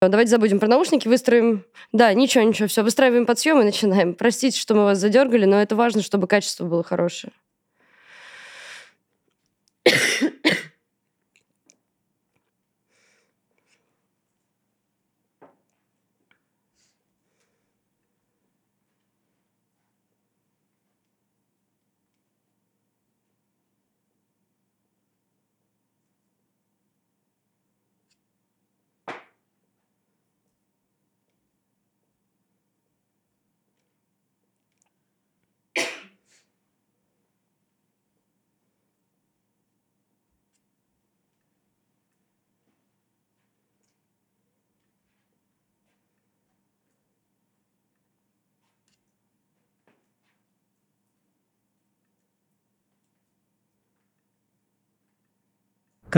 Давайте забудем про наушники, выстроим... Да, ничего, ничего, все, выстраиваем подсъем и начинаем. Простите, что мы вас задергали, но это важно, чтобы качество было хорошее.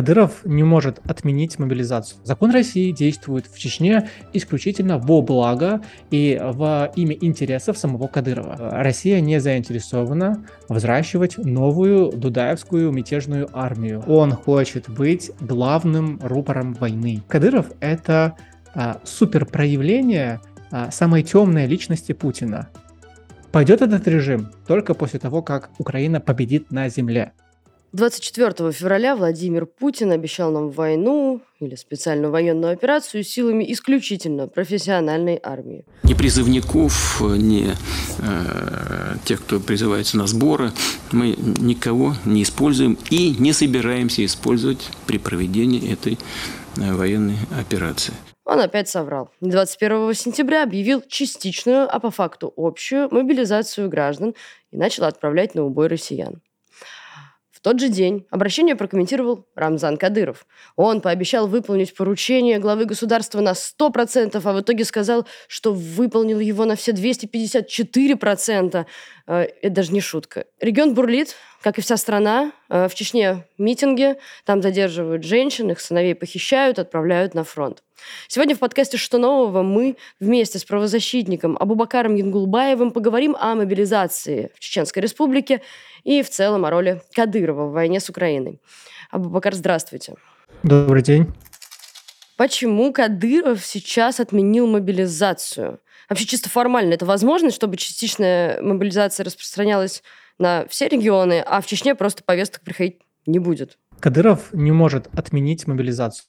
Кадыров не может отменить мобилизацию. Закон России действует в Чечне исключительно во благо и в имя интересов самого Кадырова. Россия не заинтересована взращивать новую дудаевскую мятежную армию. Он хочет быть главным рупором войны. Кадыров — это а, суперпроявление а, самой темной личности Путина. Пойдет этот режим только после того, как Украина победит на земле. 24 февраля Владимир Путин обещал нам войну или специальную военную операцию силами исключительно профессиональной армии. Ни призывников, ни э, тех, кто призывается на сборы, мы никого не используем и не собираемся использовать при проведении этой э, военной операции. Он опять соврал. 21 сентября объявил частичную, а по факту общую мобилизацию граждан и начал отправлять на убой россиян. Тот же день обращение прокомментировал Рамзан Кадыров. Он пообещал выполнить поручение главы государства на 100%, а в итоге сказал, что выполнил его на все 254%. Э, это даже не шутка. Регион бурлит, как и вся страна. Э, в Чечне митинги, там задерживают женщин, их сыновей похищают, отправляют на фронт. Сегодня в подкасте «Что нового» мы вместе с правозащитником Абубакаром Янгулбаевым поговорим о мобилизации в Чеченской Республике и в целом о роли Кадырова в войне с Украиной. Абубакар, здравствуйте. Добрый день. Почему Кадыров сейчас отменил мобилизацию? Вообще чисто формально это возможно, чтобы частичная мобилизация распространялась на все регионы, а в Чечне просто повесток приходить не будет? Кадыров не может отменить мобилизацию.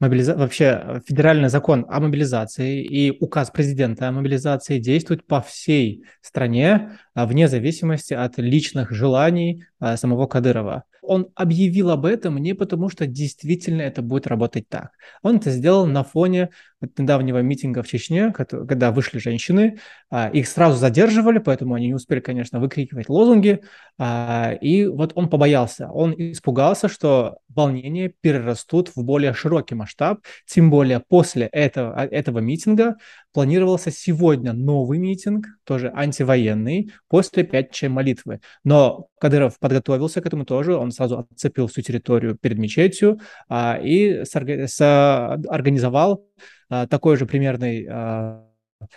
Мобилиза... Вообще федеральный закон о мобилизации и указ президента о мобилизации действуют по всей стране а, вне зависимости от личных желаний а, самого Кадырова он объявил об этом не потому, что действительно это будет работать так. Он это сделал на фоне недавнего митинга в Чечне, когда вышли женщины, а, их сразу задерживали, поэтому они не успели, конечно, выкрикивать лозунги, а, и вот он побоялся, он испугался, что волнения перерастут в более широкий масштаб, тем более после этого, этого митинга планировался сегодня новый митинг, тоже антивоенный, после пятничной молитвы. Но Кадыров подготовился к этому тоже, он сразу отцепил всю территорию перед мечетью а, и организовал а, такой же примерный а,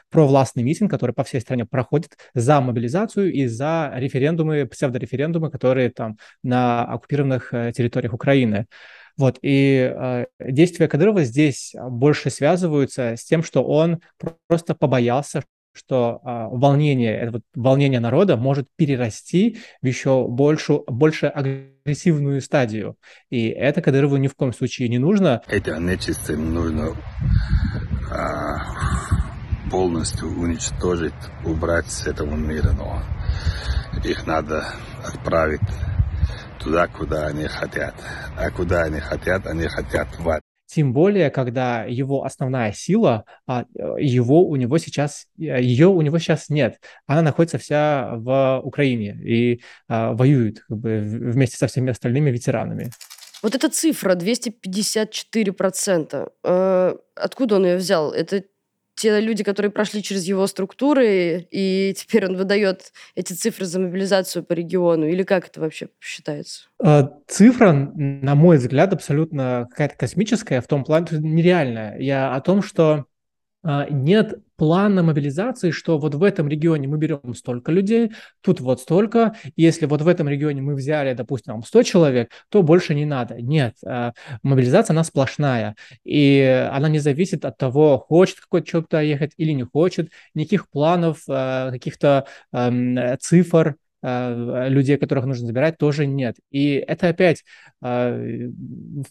провластный митинг, который по всей стране проходит за мобилизацию и за референдумы, псевдореферендумы, которые там на оккупированных э, территориях Украины. Вот, и э, действия Кадырова здесь больше связываются с тем, что он просто побоялся, что э, волнение, это вот волнение народа может перерасти в еще большую, больше агрессивную стадию. И это Кадырову ни в коем случае не нужно. Эти нечисты нужно а, полностью уничтожить, убрать с этого мира, но их надо отправить туда, куда они хотят. А куда они хотят, они хотят в ад. Тем более, когда его основная сила, а, его у него сейчас, ее у него сейчас нет. Она находится вся в Украине и а, воюет как бы, вместе со всеми остальными ветеранами. Вот эта цифра 254%, э, откуда он ее взял? Это те люди, которые прошли через его структуры, и теперь он выдает эти цифры за мобилизацию по региону? Или как это вообще считается? А, цифра, на мой взгляд, абсолютно какая-то космическая, в том плане, нереальная. Я о том, что нет плана мобилизации, что вот в этом регионе мы берем столько людей, тут вот столько, если вот в этом регионе мы взяли, допустим, 100 человек, то больше не надо. Нет, а, мобилизация, она сплошная, и она не зависит от того, хочет какой-то человек туда ехать или не хочет, никаких планов, а, каких-то цифр, Э, людей, которых нужно забирать, тоже нет. И это опять э,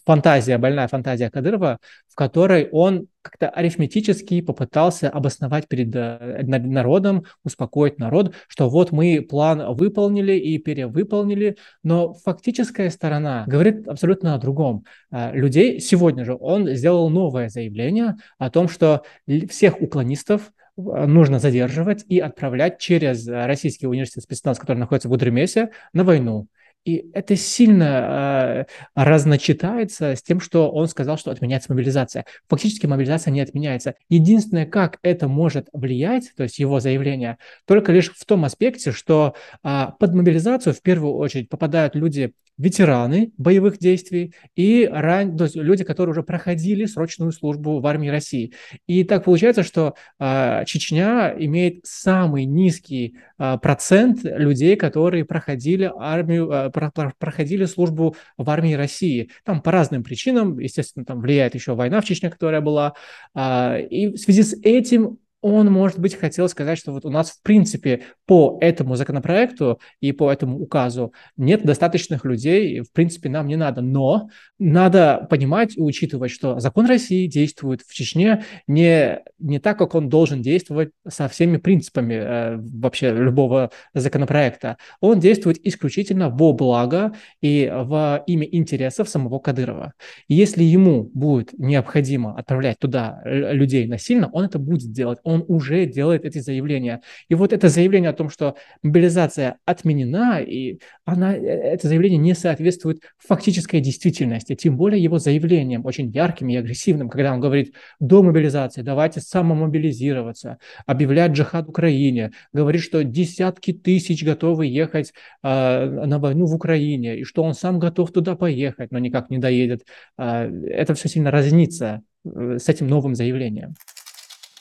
фантазия, больная фантазия Кадырова, в которой он как-то арифметически попытался обосновать перед э, народом, успокоить народ, что вот мы план выполнили и перевыполнили, но фактическая сторона говорит абсолютно о другом. Людей сегодня же он сделал новое заявление о том, что всех уклонистов нужно задерживать и отправлять через Российский университет спецназ, который находится в Гудремесе, на войну. И это сильно э, разночитается с тем, что он сказал, что отменяется мобилизация. Фактически мобилизация не отменяется. Единственное, как это может влиять, то есть его заявление, только лишь в том аспекте, что э, под мобилизацию в первую очередь попадают люди ветераны боевых действий и ран... то есть люди, которые уже проходили срочную службу в армии России. И так получается, что э, Чечня имеет самый низкий э, процент людей, которые проходили армию, э, про, про, проходили службу в армии России. Там по разным причинам, естественно, там влияет еще война в Чечне, которая была. Э, и в связи с этим он, может быть, хотел сказать, что вот у нас, в принципе, по этому законопроекту и по этому указу нет достаточных людей, и, в принципе, нам не надо. Но надо понимать и учитывать, что закон России действует в Чечне не, не так, как он должен действовать со всеми принципами э, вообще любого законопроекта. Он действует исключительно во благо и в имя интересов самого Кадырова. И если ему будет необходимо отправлять туда людей насильно, он это будет делать он уже делает эти заявления. И вот это заявление о том, что мобилизация отменена, и она, э, это заявление не соответствует фактической действительности, тем более его заявлением, очень ярким и агрессивным, когда он говорит до мобилизации, давайте самомобилизироваться, объявлять джихад Украине, говорит, что десятки тысяч готовы ехать э, на войну в Украине, и что он сам готов туда поехать, но никак не доедет. Э, это все сильно разнится э, с этим новым заявлением.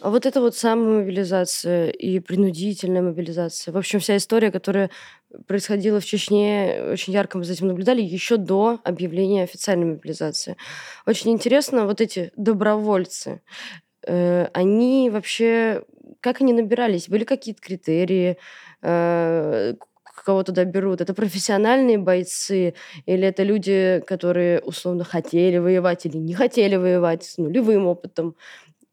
А вот эта вот самомобилизация и принудительная мобилизация, в общем, вся история, которая происходила в Чечне, очень ярко мы за этим наблюдали еще до объявления официальной мобилизации. Очень интересно, вот эти добровольцы, э, они вообще, как они набирались? Были какие-то критерии, э, кого туда берут? Это профессиональные бойцы или это люди, которые условно хотели воевать или не хотели воевать с нулевым опытом?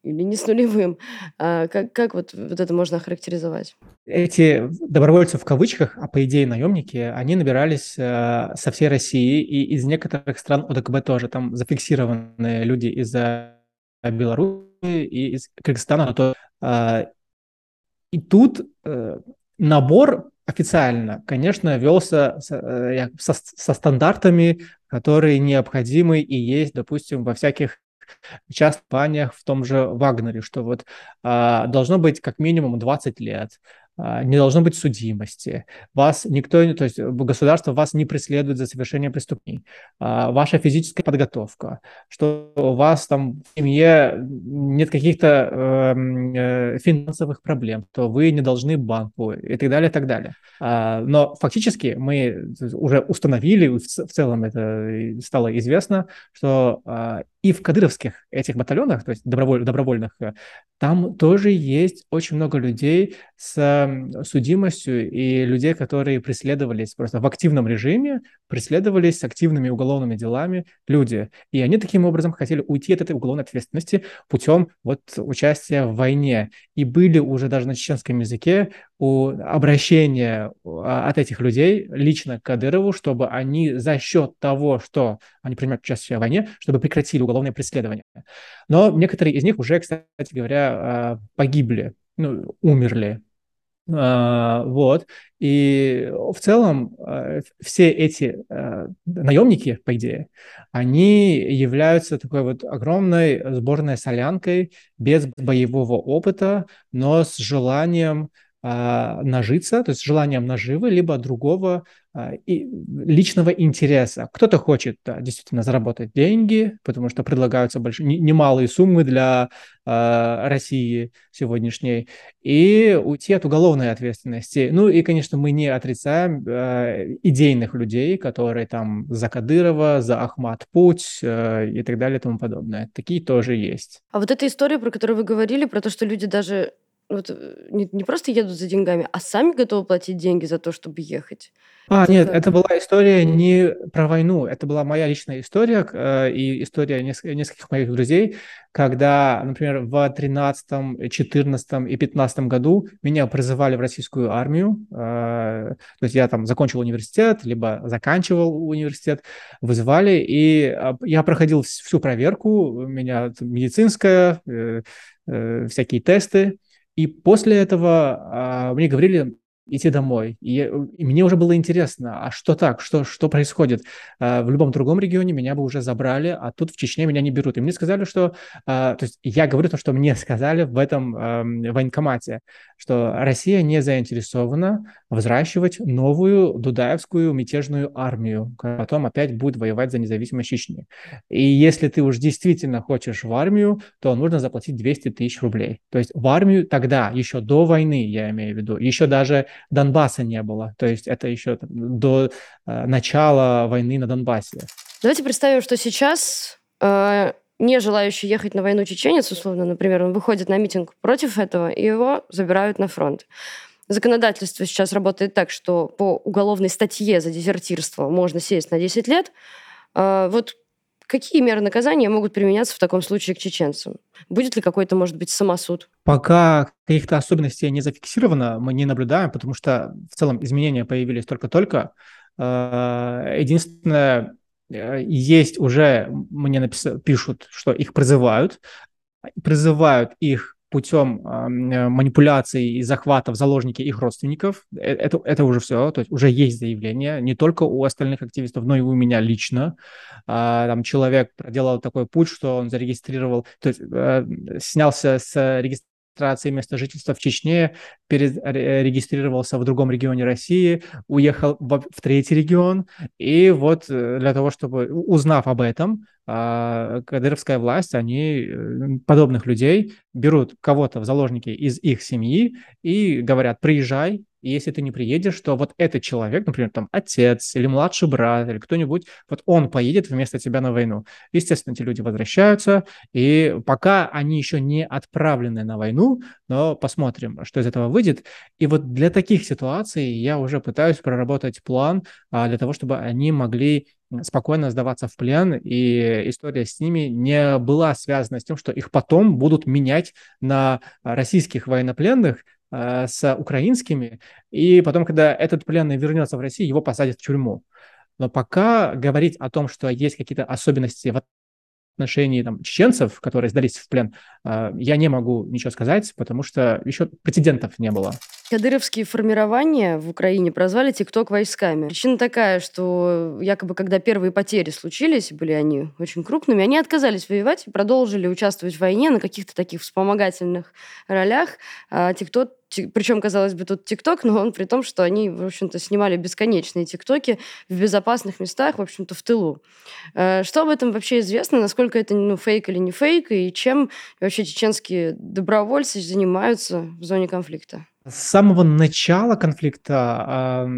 Или не с нулевым. А как, как вот, вот это можно охарактеризовать? Эти добровольцы в кавычках, а по идее наемники, они набирались э, со всей России и из некоторых стран ОДКБ тоже. Там зафиксированы люди из Беларуси и из Кыргызстана. То, э, и тут э, набор официально, конечно, велся со, э, со, со стандартами, которые необходимы и есть, допустим, во всяких частных компаниях в том же Вагнере, что вот а, должно быть как минимум 20 лет, а, не должно быть судимости, вас никто, то есть государство вас не преследует за совершение преступлений, а, ваша физическая подготовка, что у вас там в семье нет каких-то эм, э, финансовых проблем, то вы не должны банку и так далее, и так далее. А, но фактически мы уже установили, в целом это стало известно, что и в кадыровских этих батальонах, то есть доброволь, добровольных, э, там тоже есть очень много людей с судимостью и людей, которые преследовались просто в активном режиме, преследовались с активными уголовными делами люди. И они таким образом хотели уйти от этой уголовной ответственности путем вот участия в войне. И были уже даже на чеченском языке у обращения а, от этих людей лично к Кадырову, чтобы они за счет того, что они принимают участие в войне, чтобы прекратили уголовное преследование. Но некоторые из них уже, кстати говоря, а, погибли, ну, умерли. А, вот. И в целом все эти наемники, по идее, они являются такой вот огромной сборной солянкой без боевого опыта, но с желанием нажиться, то есть желанием наживы, либо другого а, и личного интереса. Кто-то хочет да, действительно заработать деньги, потому что предлагаются большие, немалые суммы для России сегодняшней, и уйти от уголовной ответственности. Ну и, конечно, мы не отрицаем э, идейных людей, которые там за Кадырова, за Ахмат Путь и так далее и тому подобное. Такие тоже есть. А вот эта история, про которую вы говорили, про то, что люди даже вот, э, не, не просто едут за деньгами, а сами готовы платить деньги за то, чтобы ехать. А, это нет, как? это была история не про войну, это была моя личная история э, и история неск- нескольких моих друзей, когда, например, в 13, 14 и 15 году меня призывали в российскую армию, э, то есть я там закончил университет, либо заканчивал университет, вызывали, и э, я проходил всю проверку, у меня медицинская, э, э, всякие тесты, и после этого а, мне говорили, идти домой. И, и мне уже было интересно, а что так, что, что происходит? А, в любом другом регионе меня бы уже забрали, а тут в Чечне меня не берут. И мне сказали, что... А, то есть я говорю то, что мне сказали в этом а, военкомате, что Россия не заинтересована взращивать новую дудаевскую мятежную армию, которая потом опять будет воевать за независимость Чечни. И если ты уж действительно хочешь в армию, то нужно заплатить 200 тысяч рублей. То есть в армию тогда, еще до войны, я имею в виду, еще даже Донбасса не было. То есть это еще до э, начала войны на Донбассе. Давайте представим, что сейчас э, не желающий ехать на войну чеченец, условно, например, он выходит на митинг против этого, и его забирают на фронт. Законодательство сейчас работает так, что по уголовной статье за дезертирство можно сесть на 10 лет. Э, вот Какие меры наказания могут применяться в таком случае к чеченцам? Будет ли какой-то, может быть, самосуд? Пока каких-то особенностей не зафиксировано, мы не наблюдаем, потому что в целом изменения появились только-только. Э, единственное, есть уже, мне напис... пишут, что их призывают, призывают их путем э, манипуляций и захватов заложники их родственников. Э, это, это уже все, то есть уже есть заявление, не только у остальных активистов, но и у меня лично. А, там человек проделал такой путь, что он зарегистрировал, то есть э, снялся с регистрации регистрации места жительства в Чечне, перерегистрировался в другом регионе России, уехал в, в третий регион, и вот для того, чтобы, узнав об этом, а, кадыровская власть, они э, подобных людей берут кого-то в заложники из их семьи и говорят, приезжай, и если ты не приедешь, то вот этот человек, например, там отец или младший брат или кто-нибудь, вот он поедет вместо тебя на войну. Естественно, эти люди возвращаются, и пока они еще не отправлены на войну, но посмотрим, что из этого выйдет. И вот для таких ситуаций я уже пытаюсь проработать план а, для того, чтобы они могли спокойно сдаваться в плен, и история с ними не была связана с тем, что их потом будут менять на российских военнопленных э, с украинскими, и потом, когда этот пленный вернется в Россию, его посадят в тюрьму. Но пока говорить о том, что есть какие-то особенности в отношении там, чеченцев, которые сдались в плен, э, я не могу ничего сказать, потому что еще прецедентов не было. Кадыровские формирования в Украине прозвали ТикТок войсками. Причина такая, что якобы когда первые потери случились, были они очень крупными, они отказались воевать и продолжили участвовать в войне на каких-то таких вспомогательных ролях. А ТикТок причем, казалось бы, тут ТикТок, но он при том, что они, в общем-то, снимали бесконечные ТикТоки в безопасных местах, в общем-то, в тылу. Э, что об этом вообще известно? Насколько это ну, фейк или не фейк? И чем вообще чеченские добровольцы занимаются в зоне конфликта? С самого начала конфликта,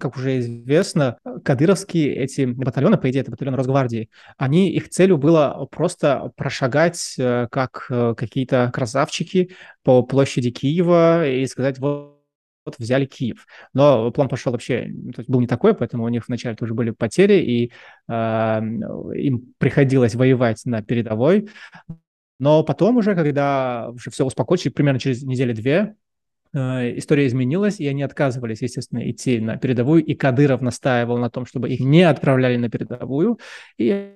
как уже известно, кадыровские эти батальоны, по идее, это батальон Росгвардии, они, их целью было просто прошагать э, как э, какие-то красавчики по площади Киева и сказать, вот вот взяли Киев. Но план пошел вообще, то есть был не такой, поэтому у них вначале тоже были потери, и э, им приходилось воевать на передовой. Но потом уже, когда уже все успокоилось, примерно через неделю-две, история изменилась, и они отказывались, естественно, идти на передовую, и Кадыров настаивал на том, чтобы их не отправляли на передовую, и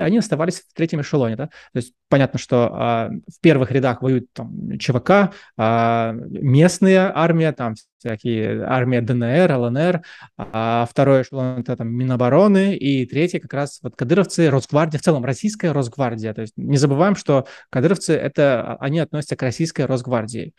они оставались в третьем эшелоне, да, то есть понятно, что а, в первых рядах воюют там ЧВК, а, местная армия, там всякие армия ДНР, ЛНР, а второй эшелон это там Минобороны, и третий как раз вот кадыровцы, Росгвардия, в целом российская Росгвардия, то есть не забываем, что кадыровцы это, они относятся к российской Росгвардии.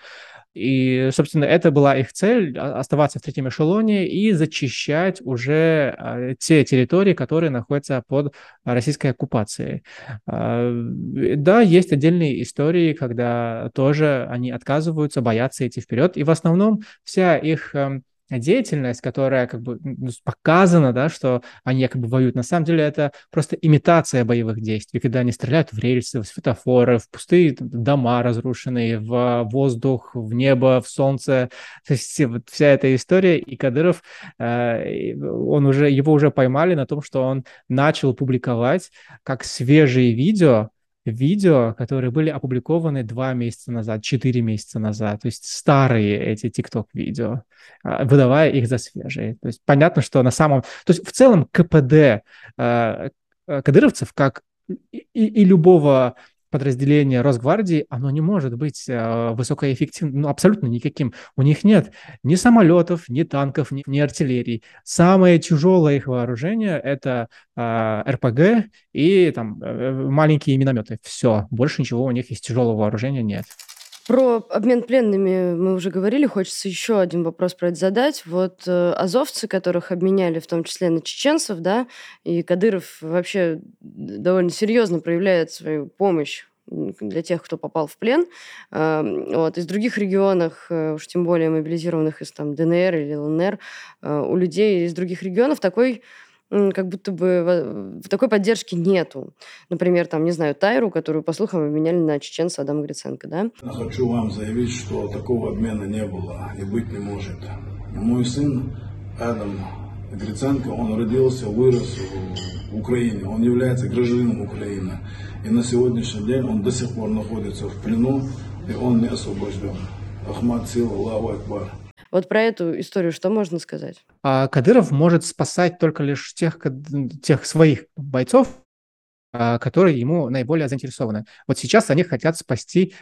И, собственно, это была их цель – оставаться в третьем эшелоне и зачищать уже а, те территории, которые находятся под российской оккупацией. А, да, есть отдельные истории, когда тоже они отказываются, боятся идти вперед, и в основном вся их эм, деятельность, которая как бы ну, показана, да, что они якобы воюют. На самом деле это просто имитация боевых действий, когда они стреляют в рельсы, в светофоры, в пустые дома разрушенные, в воздух, в небо, в солнце. То есть вот вся эта история, и Кадыров, э, он уже, его уже поймали на том, что он начал публиковать как свежие видео, видео, которые были опубликованы два месяца назад, четыре месяца назад, то есть старые эти TikTok-видео, а, выдавая их за свежие. То есть понятно, что на самом... То есть в целом КПД э, кадыровцев, как и, и любого подразделение Росгвардии, оно не может быть э, высокоэффективным, ну, абсолютно никаким. У них нет ни самолетов, ни танков, ни, ни артиллерии. Самое тяжелое их вооружение – это э, РПГ и там э, маленькие минометы. Все, больше ничего у них из тяжелого вооружения нет. Про обмен пленными мы уже говорили, хочется еще один вопрос про это задать. Вот э, азовцы, которых обменяли в том числе на чеченцев, да, и Кадыров вообще довольно серьезно проявляет свою помощь для тех, кто попал в плен. Э, вот. Из других регионов, э, уж тем более мобилизированных из там, ДНР или ЛНР, э, у людей из других регионов такой как будто бы такой поддержки нету. Например, там, не знаю, Тайру, которую, по слухам, обменяли на чеченца Адама Гриценко, да? Хочу вам заявить, что такого обмена не было и быть не может. Мой сын Адам Гриценко, он родился, вырос в Украине, он является гражданином Украины. И на сегодняшний день он до сих пор находится в плену, и он не освобожден. Ахмад Сила, Аллаху Акбар. Вот про эту историю что можно сказать? А Кадыров может спасать только лишь тех, тех своих бойцов, а, которые ему наиболее заинтересованы. Вот сейчас они хотят спасти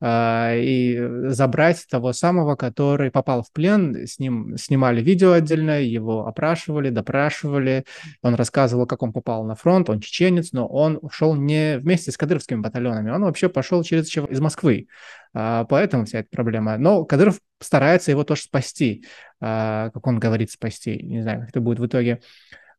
и забрать того самого, который попал в плен. С ним снимали видео отдельно, его опрашивали, допрашивали. Он рассказывал, как он попал на фронт. Он чеченец, но он ушел не вместе с кадыровскими батальонами. Он вообще пошел через из Москвы. А, поэтому вся эта проблема. Но Кадыров старается его тоже спасти, а, как он говорит, спасти. Не знаю, как это будет в итоге.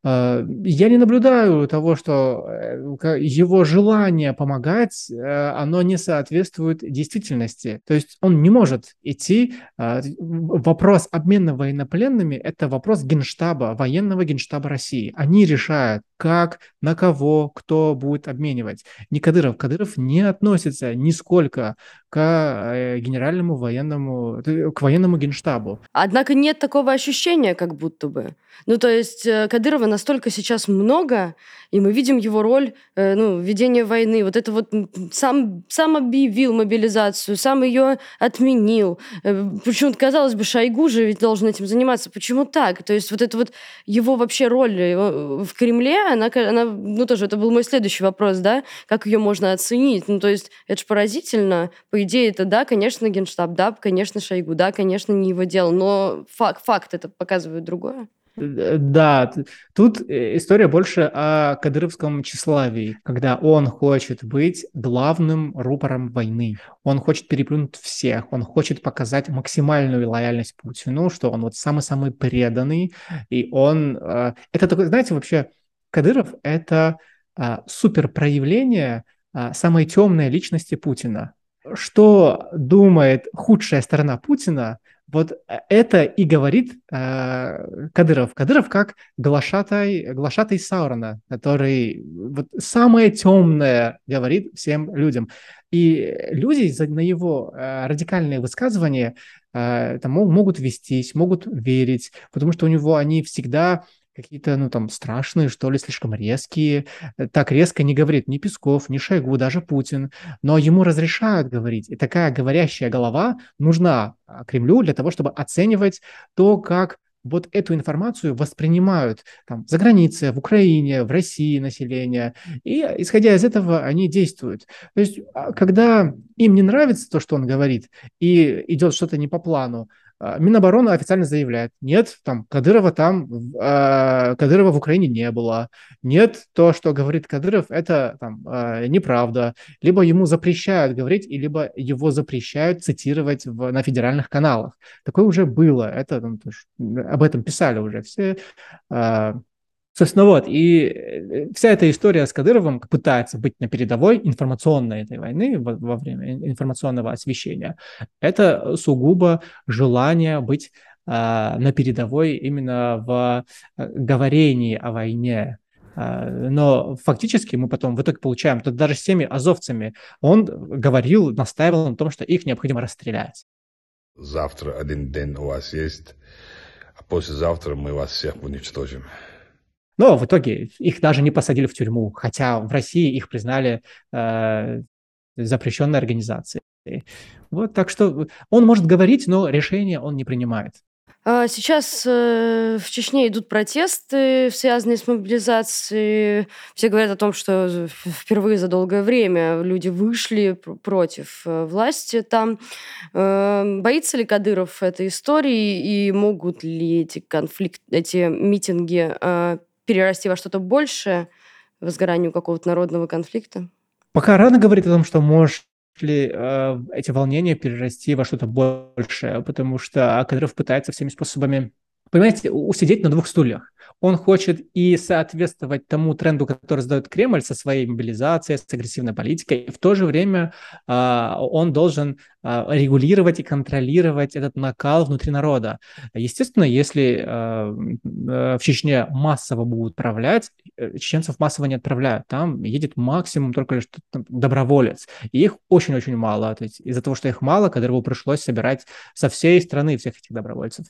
Э, я не наблюдаю того, что э, его желание помогать, э, оно не соответствует действительности. То есть он не может идти. Вопрос обмена военнопленными – это вопрос генштаба, военного генштаба России. Они решают, как, на кого, кто будет обменивать. Не Кадыров. Кадыров не относится нисколько к генеральному военному, к военному генштабу. Однако нет такого ощущения, как будто бы. Ну, то есть Кадырова настолько сейчас много, и мы видим его роль, э, ну, ведения войны. Вот это вот сам, сам объявил мобилизацию, сам ее отменил. Э, Почему, казалось бы, Шойгу же ведь должен этим заниматься. Почему так? То есть вот это вот его вообще роль э, в Кремле, она, она, ну, тоже, это был мой следующий вопрос, да, как ее можно оценить? Ну, то есть это же поразительно. По идее, это, да, конечно, Генштаб, да, конечно, Шойгу, да, конечно, не его дело, но факт, факт это показывает другое. Да, тут э, история больше о кадыровском тщеславии, когда он хочет быть главным рупором войны. Он хочет переплюнуть всех, он хочет показать максимальную лояльность Путину, что он вот самый-самый преданный, и он... Э, это такой, знаете, вообще, Кадыров — это э, супер проявление самой темной личности Путина. Что думает худшая сторона Путина, вот э, это и говорит э, Кадыров. Кадыров как глашатай, глашатай Саурона, который вот самое темное говорит всем людям. И люди на его э, радикальные высказывания э, там, могут вестись, могут верить, потому что у него они всегда какие-то, ну, там, страшные, что ли, слишком резкие. Э, так резко не говорит ни Песков, ни Шойгу, даже Путин. Но ему разрешают говорить. И такая говорящая голова нужна а, Кремлю для того, чтобы оценивать то, как вот эту информацию воспринимают там, за границей, в Украине, в России население, и исходя из этого они действуют. То есть, а, когда им не нравится то, что он говорит, и идет что-то не по плану, Минобороны официально заявляет, нет, там Кадырова там, э, Кадырова в Украине не было, нет, то, что говорит Кадыров, это там э, неправда, либо ему запрещают говорить, и либо его запрещают цитировать в, на федеральных каналах. Такое уже было, это там, об этом писали уже все. Э, Собственно, вот, и э, вся эта история с Кадыровым пытается быть на передовой информационной этой войны во, во время информационного освещения. Это сугубо желание быть э, на передовой именно в э, говорении о войне. Э, но фактически мы потом в итоге получаем, то даже с теми азовцами он говорил, настаивал на том, что их необходимо расстрелять. Завтра один день у вас есть, а послезавтра мы вас всех уничтожим. Но в итоге их даже не посадили в тюрьму, хотя в России их признали э, запрещенной организацией. Вот, так что он может говорить, но решение он не принимает. А сейчас э, в Чечне идут протесты, связанные с мобилизацией. Все говорят о том, что впервые за долгое время люди вышли против э, власти там. Э, боится ли Кадыров этой истории и могут ли эти конфликты, эти митинги перерасти во что-то большее, возгоранию какого-то народного конфликта? Пока рано говорить о том, что может ли э, эти волнения перерасти во что-то большее, потому что Кадыров пытается всеми способами, понимаете, усидеть на двух стульях. Он хочет и соответствовать тому тренду, который задает Кремль со своей мобилизацией, с агрессивной политикой, и в то же время э, он должен э, регулировать и контролировать этот накал внутри народа. Естественно, если э, в Чечне массово будут отправлять, э, чеченцев массово не отправляют, там едет максимум только лишь доброволец, и их очень-очень мало. То есть из-за того, что их мало, Кадырову пришлось собирать со всей страны всех этих добровольцев.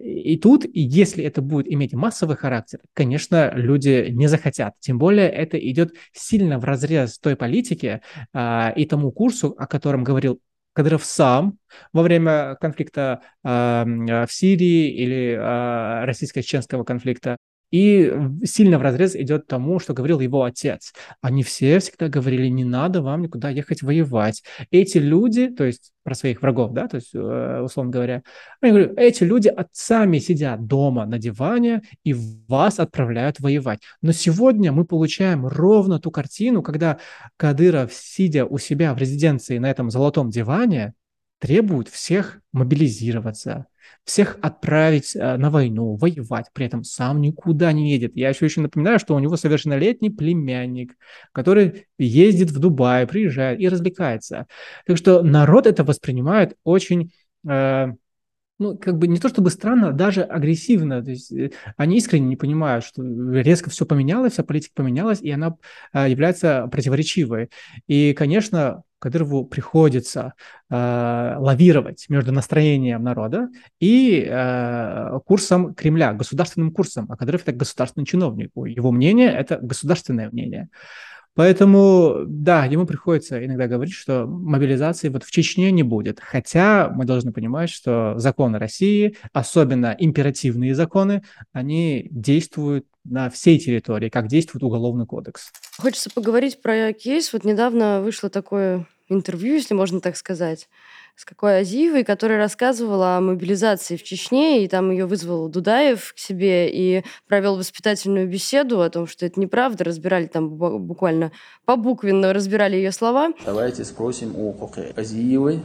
И тут, если это будет иметь массовый характер, конечно, люди не захотят. Тем более это идет сильно в разрез той политики а, и тому курсу, о котором говорил Кадыров сам во время конфликта э, в Сирии или э, российско-чеченского конфликта. И сильно в разрез идет тому, что говорил его отец. Они все всегда говорили, не надо вам никуда ехать воевать. Эти люди, то есть про своих врагов, да, то есть, э, условно говоря, они говорят, эти люди отцами сидят дома на диване и вас отправляют воевать. Но сегодня мы получаем ровно ту картину, когда Кадыров, сидя у себя в резиденции на этом золотом диване, требует всех мобилизироваться, всех отправить э, на войну, воевать, при этом сам никуда не едет. Я еще еще напоминаю, что у него совершеннолетний племянник, который ездит в Дубай, приезжает и развлекается. Так что народ это воспринимает очень э, ну, как бы не то чтобы странно, а даже агрессивно. То есть э, они искренне не понимают, что резко все поменялось, вся политика поменялась, и она является противоречивой. И, конечно, Кадырову приходится э, лавировать между настроением народа и э, курсом Кремля, государственным курсом. А Кадыров – это государственный чиновник. Его мнение – это государственное мнение. Поэтому, да, ему приходится иногда говорить, что мобилизации вот в Чечне не будет. Хотя мы должны понимать, что законы России, особенно императивные законы, они действуют на всей территории, как действует Уголовный кодекс. Хочется поговорить про кейс. Вот недавно вышло такое интервью, если можно так сказать, с какой Азиевой, которая рассказывала о мобилизации в Чечне, и там ее вызвал Дудаев к себе и провел воспитательную беседу о том, что это неправда, разбирали там буквально побуквенно, разбирали ее слова. Давайте спросим у Азиевой,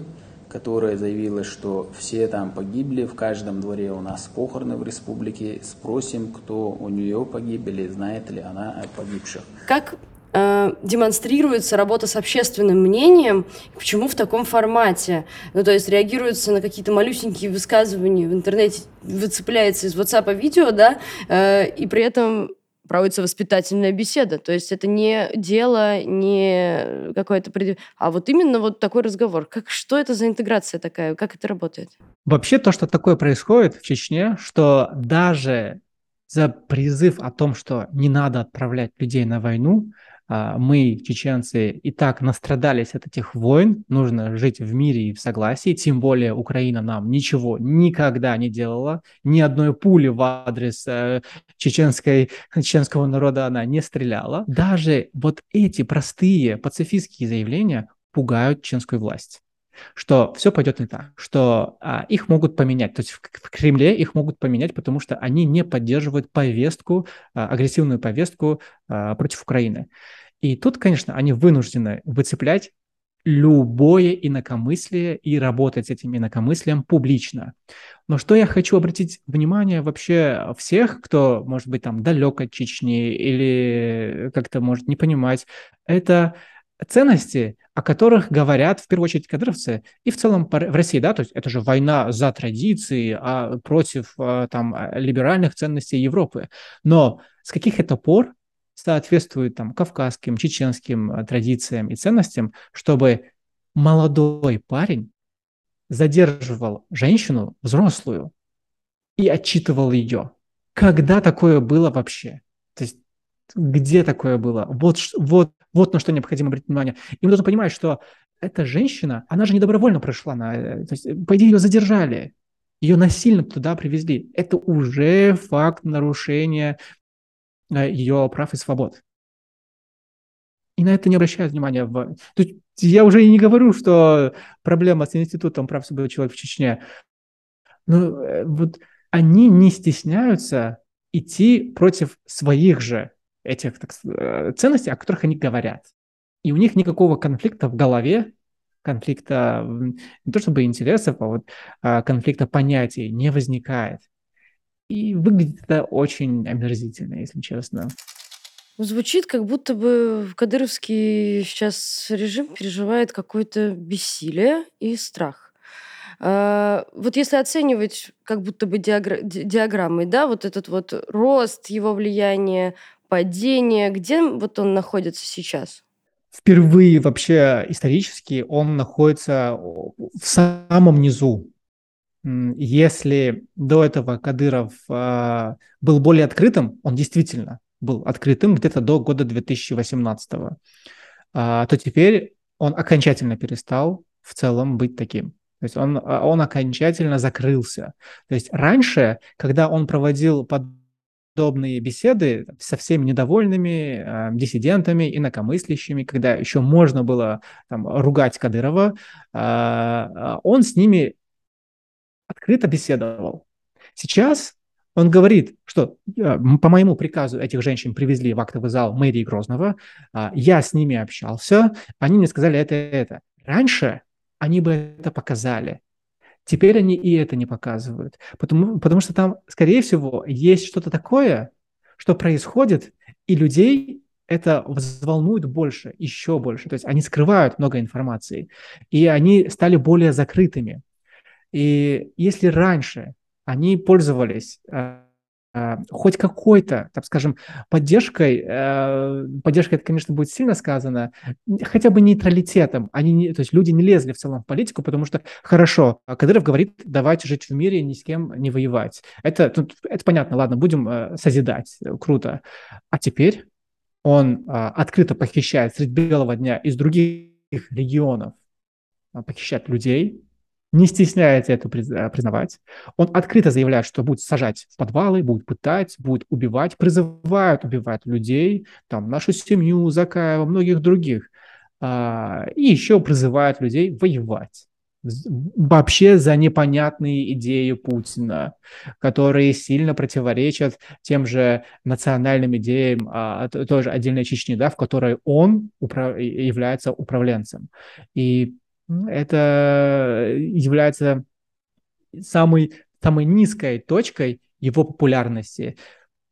которая заявила, что все там погибли, в каждом дворе у нас похороны в республике. Спросим, кто у нее погиб или знает ли она о погибших. Как э, демонстрируется работа с общественным мнением, почему в таком формате. Ну, то есть реагируется на какие-то малюсенькие высказывания в интернете, выцепляется из WhatsApp видео, да, э, и при этом проводится воспитательная беседа. То есть это не дело, не какое-то... Пред... А вот именно вот такой разговор. Как, что это за интеграция такая? Как это работает? Вообще то, что такое происходит в Чечне, что даже за призыв о том, что не надо отправлять людей на войну, мы, чеченцы, и так настрадались от этих войн, нужно жить в мире и в согласии, тем более Украина нам ничего никогда не делала, ни одной пули в адрес э, чеченской, чеченского народа она не стреляла. Даже вот эти простые пацифистские заявления пугают чеченскую власть. Что все пойдет не так, что а, их могут поменять. То есть в, в Кремле их могут поменять, потому что они не поддерживают повестку, а, агрессивную повестку а, против Украины. И тут, конечно, они вынуждены выцеплять любое инакомыслие и работать с этим инакомыслием публично. Но что я хочу обратить внимание вообще всех, кто, может быть, там далек от Чечни или как-то может не понимать, это ценности, о которых говорят в первую очередь кадровцы и в целом в России, да, то есть это же война за традиции, а против а, там либеральных ценностей Европы. Но с каких это пор соответствует там кавказским, чеченским а, традициям и ценностям, чтобы молодой парень задерживал женщину взрослую и отчитывал ее. Когда такое было вообще? То есть где такое было? Вот, вот, вот на что необходимо обратить внимание. И мы должны понимать, что эта женщина, она же не добровольно прошла на... Э, то есть, по идее, ее задержали. Ее насильно туда привезли. Это уже факт нарушения э, ее прав и свобод. И на это не обращают внимания. В... То есть я уже и не говорю, что проблема с Институтом прав свободы человека в Чечне. Но э, вот они не стесняются идти против своих же этих так, э, ценностей, о которых они говорят. И у них никакого конфликта в голове, конфликта не то чтобы интересов, а вот а, конфликта понятий не возникает. И выглядит это очень омерзительно, если честно. Звучит, как будто бы кадыровский сейчас режим переживает какое-то бессилие и страх. А, вот если оценивать как будто бы диагра- диаграммой, да, вот этот вот рост его влияния, падение, где вот он находится сейчас? Впервые вообще исторически он находится в самом низу. Если до этого Кадыров э, был более открытым, он действительно был открытым где-то до года 2018, э, то теперь он окончательно перестал в целом быть таким. То есть он, а, он окончательно закрылся. То есть раньше, когда он проводил подобные беседы со всеми недовольными э, диссидентами, инакомыслящими, когда еще можно было там, ругать Кадырова, э, он с ними открыто беседовал. Сейчас он говорит, что э, по моему приказу этих женщин привезли в актовый зал мэрии Грозного, э, я с ними общался, они мне сказали это и это. Раньше они бы это показали. Теперь они и это не показывают, потому, потому что там, скорее всего, есть что-то такое, что происходит, и людей это взволнует больше, еще больше. То есть они скрывают много информации, и они стали более закрытыми. И если раньше они пользовались э, хоть какой-то, так скажем, поддержкой, э, поддержкой, это, конечно, будет сильно сказано, хотя бы нейтралитетом. Они не, то есть люди не лезли в целом в политику, потому что хорошо, Кадыров говорит, давайте жить в мире, ни с кем не воевать. Это, это понятно, ладно, будем э, созидать, круто. А теперь он э, открыто похищает средь белого дня из других регионов, похищает людей, не стесняется это э, признавать. Он открыто заявляет, что будет сажать в подвалы, будет пытать, будет убивать, призывает убивать людей, там, нашу семью, Закаева, многих других. А, и еще призывает людей воевать вообще за непонятные идеи Путина, которые сильно противоречат тем же национальным идеям а, тоже отдельной Чечни, да, в которой он управ... является управленцем. И это является самой, самой низкой точкой его популярности.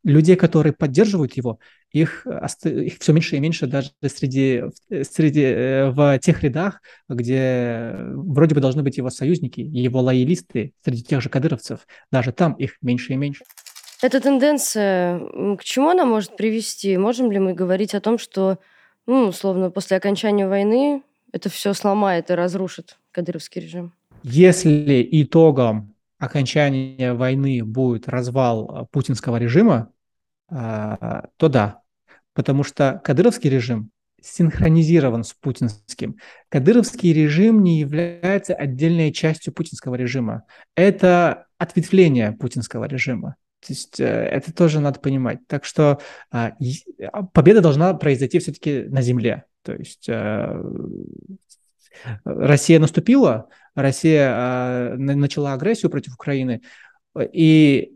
Людей, которые поддерживают его, их, их все меньше и меньше даже среди, среди, э, в тех рядах, где вроде бы должны быть его союзники, его лоялисты, среди тех же кадыровцев. Даже там их меньше и меньше. Эта тенденция, к чему она может привести? Можем ли мы говорить о том, что, ну, условно, после окончания войны это все сломает и разрушит кадыровский режим. Если итогом окончания войны будет развал э, путинского режима, э, то да, потому что кадыровский режим синхронизирован с путинским. Кадыровский режим не является отдельной частью путинского режима. Это ответвление путинского режима. То есть э, это тоже надо понимать. Так что а, победа должна произойти все-таки на земле. То есть э, Россия наступила, Россия э, начала агрессию против Украины, и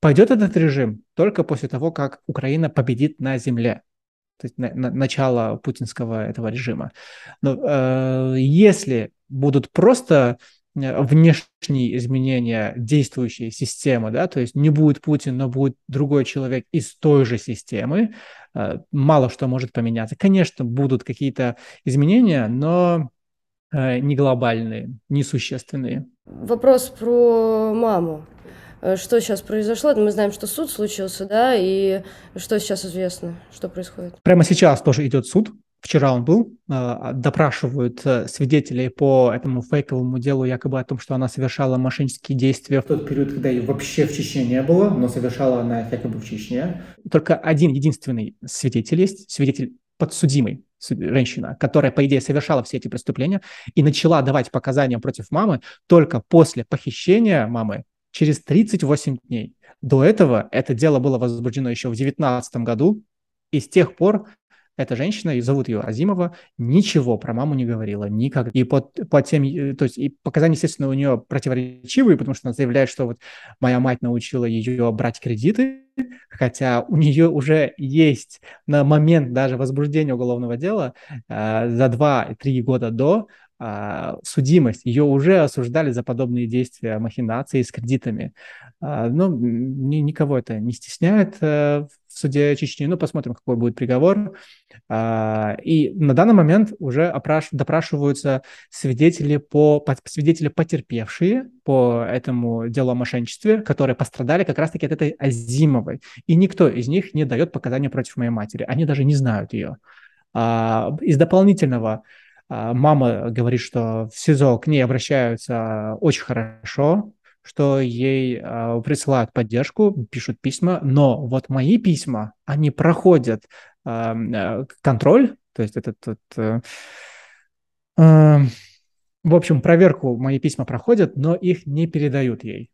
пойдет этот режим только после того, как Украина победит на земле то есть на, на, начало путинского этого режима. Но э, если будут просто э, внешние изменения действующей системы, да, то есть не будет Путин, но будет другой человек из той же системы, мало что может поменяться. Конечно, будут какие-то изменения, но э, не глобальные, не существенные. Вопрос про маму. Э, что сейчас произошло. Мы знаем, что суд случился, да, и что сейчас известно, что происходит. Прямо сейчас тоже идет суд. Вчера он был, э, допрашивают э, свидетелей по этому фейковому делу якобы о том, что она совершала мошеннические действия в тот период, когда ее вообще в Чечне не было, но совершала она их якобы в Чечне. Только один единственный свидетель есть, свидетель подсудимый, женщина, которая, по идее, совершала все эти преступления и начала давать показания против мамы только после похищения мамы через 38 дней. До этого это дело было возбуждено еще в 2019 году, и с тех пор эта женщина, и зовут ее Азимова, ничего про маму не говорила никогда. И по, по тем, э, то есть и показания, естественно, у нее противоречивые, потому что она заявляет, что вот моя мать научила ее брать кредиты, хотя у нее уже есть на момент даже возбуждения уголовного дела э, за 2-3 года до судимость, ее уже осуждали за подобные действия, махинации с кредитами. А, но ни, никого это не стесняет э, в суде Чечни. Ну, посмотрим, какой будет приговор. А, и на данный момент уже опраш... допрашиваются свидетели, по... свидетели потерпевшие по этому делу о мошенничестве, которые пострадали как раз-таки от этой Азимовой. И никто из них не дает показания против моей матери. Они даже не знают ее. Из дополнительного а, мама говорит, что в СИЗО к ней обращаются очень хорошо, что ей э, присылают поддержку, пишут письма, но вот мои письма, они проходят э, контроль, то есть этот, этот э, э, в общем, проверку мои письма проходят, но их не передают ей.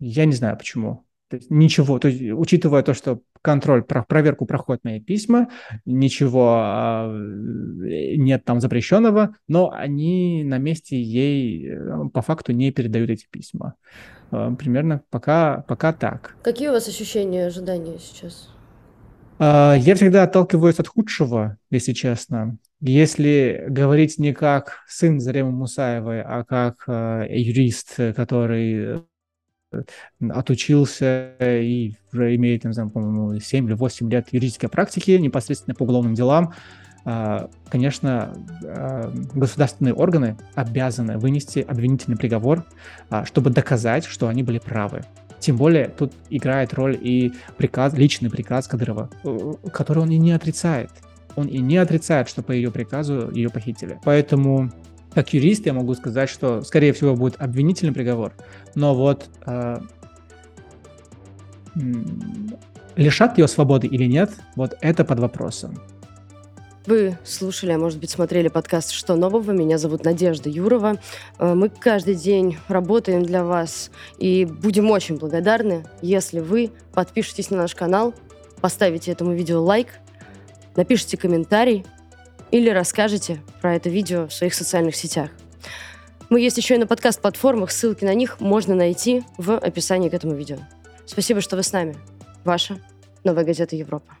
Я не знаю почему. То есть ничего, то есть учитывая то, что контроль, про, проверку проходят мои письма, ничего а, нет там запрещенного, но они на месте ей э, по факту не передают эти письма. А, примерно пока, пока так. Какие у вас ощущения, ожидания сейчас? А, я всегда отталкиваюсь от худшего, если честно. Если говорить не как сын Заремы Мусаевой, а как э, юрист, который отучился и уже имеет, не знаю, по-моему, 7 или 8 лет юридической практики непосредственно по уголовным делам, а, конечно, а, государственные органы обязаны вынести обвинительный приговор, а, чтобы доказать, что они были правы. Тем более тут играет роль и приказ, личный приказ Кадырова, э, который он и не отрицает. Он и не отрицает, что по ее приказу ее похитили. Поэтому как юрист я могу сказать, что, скорее всего, будет обвинительный приговор, но вот э, лишат ее свободы или нет, вот это под вопросом. Вы слушали, а может быть смотрели подкаст «Что нового?». Меня зовут Надежда Юрова. Э, мы каждый день работаем для вас и будем очень благодарны, если вы подпишетесь на наш канал, поставите этому видео лайк, напишите комментарий, или расскажете про это видео в своих социальных сетях. Мы есть еще и на подкаст-платформах, ссылки на них можно найти в описании к этому видео. Спасибо, что вы с нами. Ваша Новая газета Европа.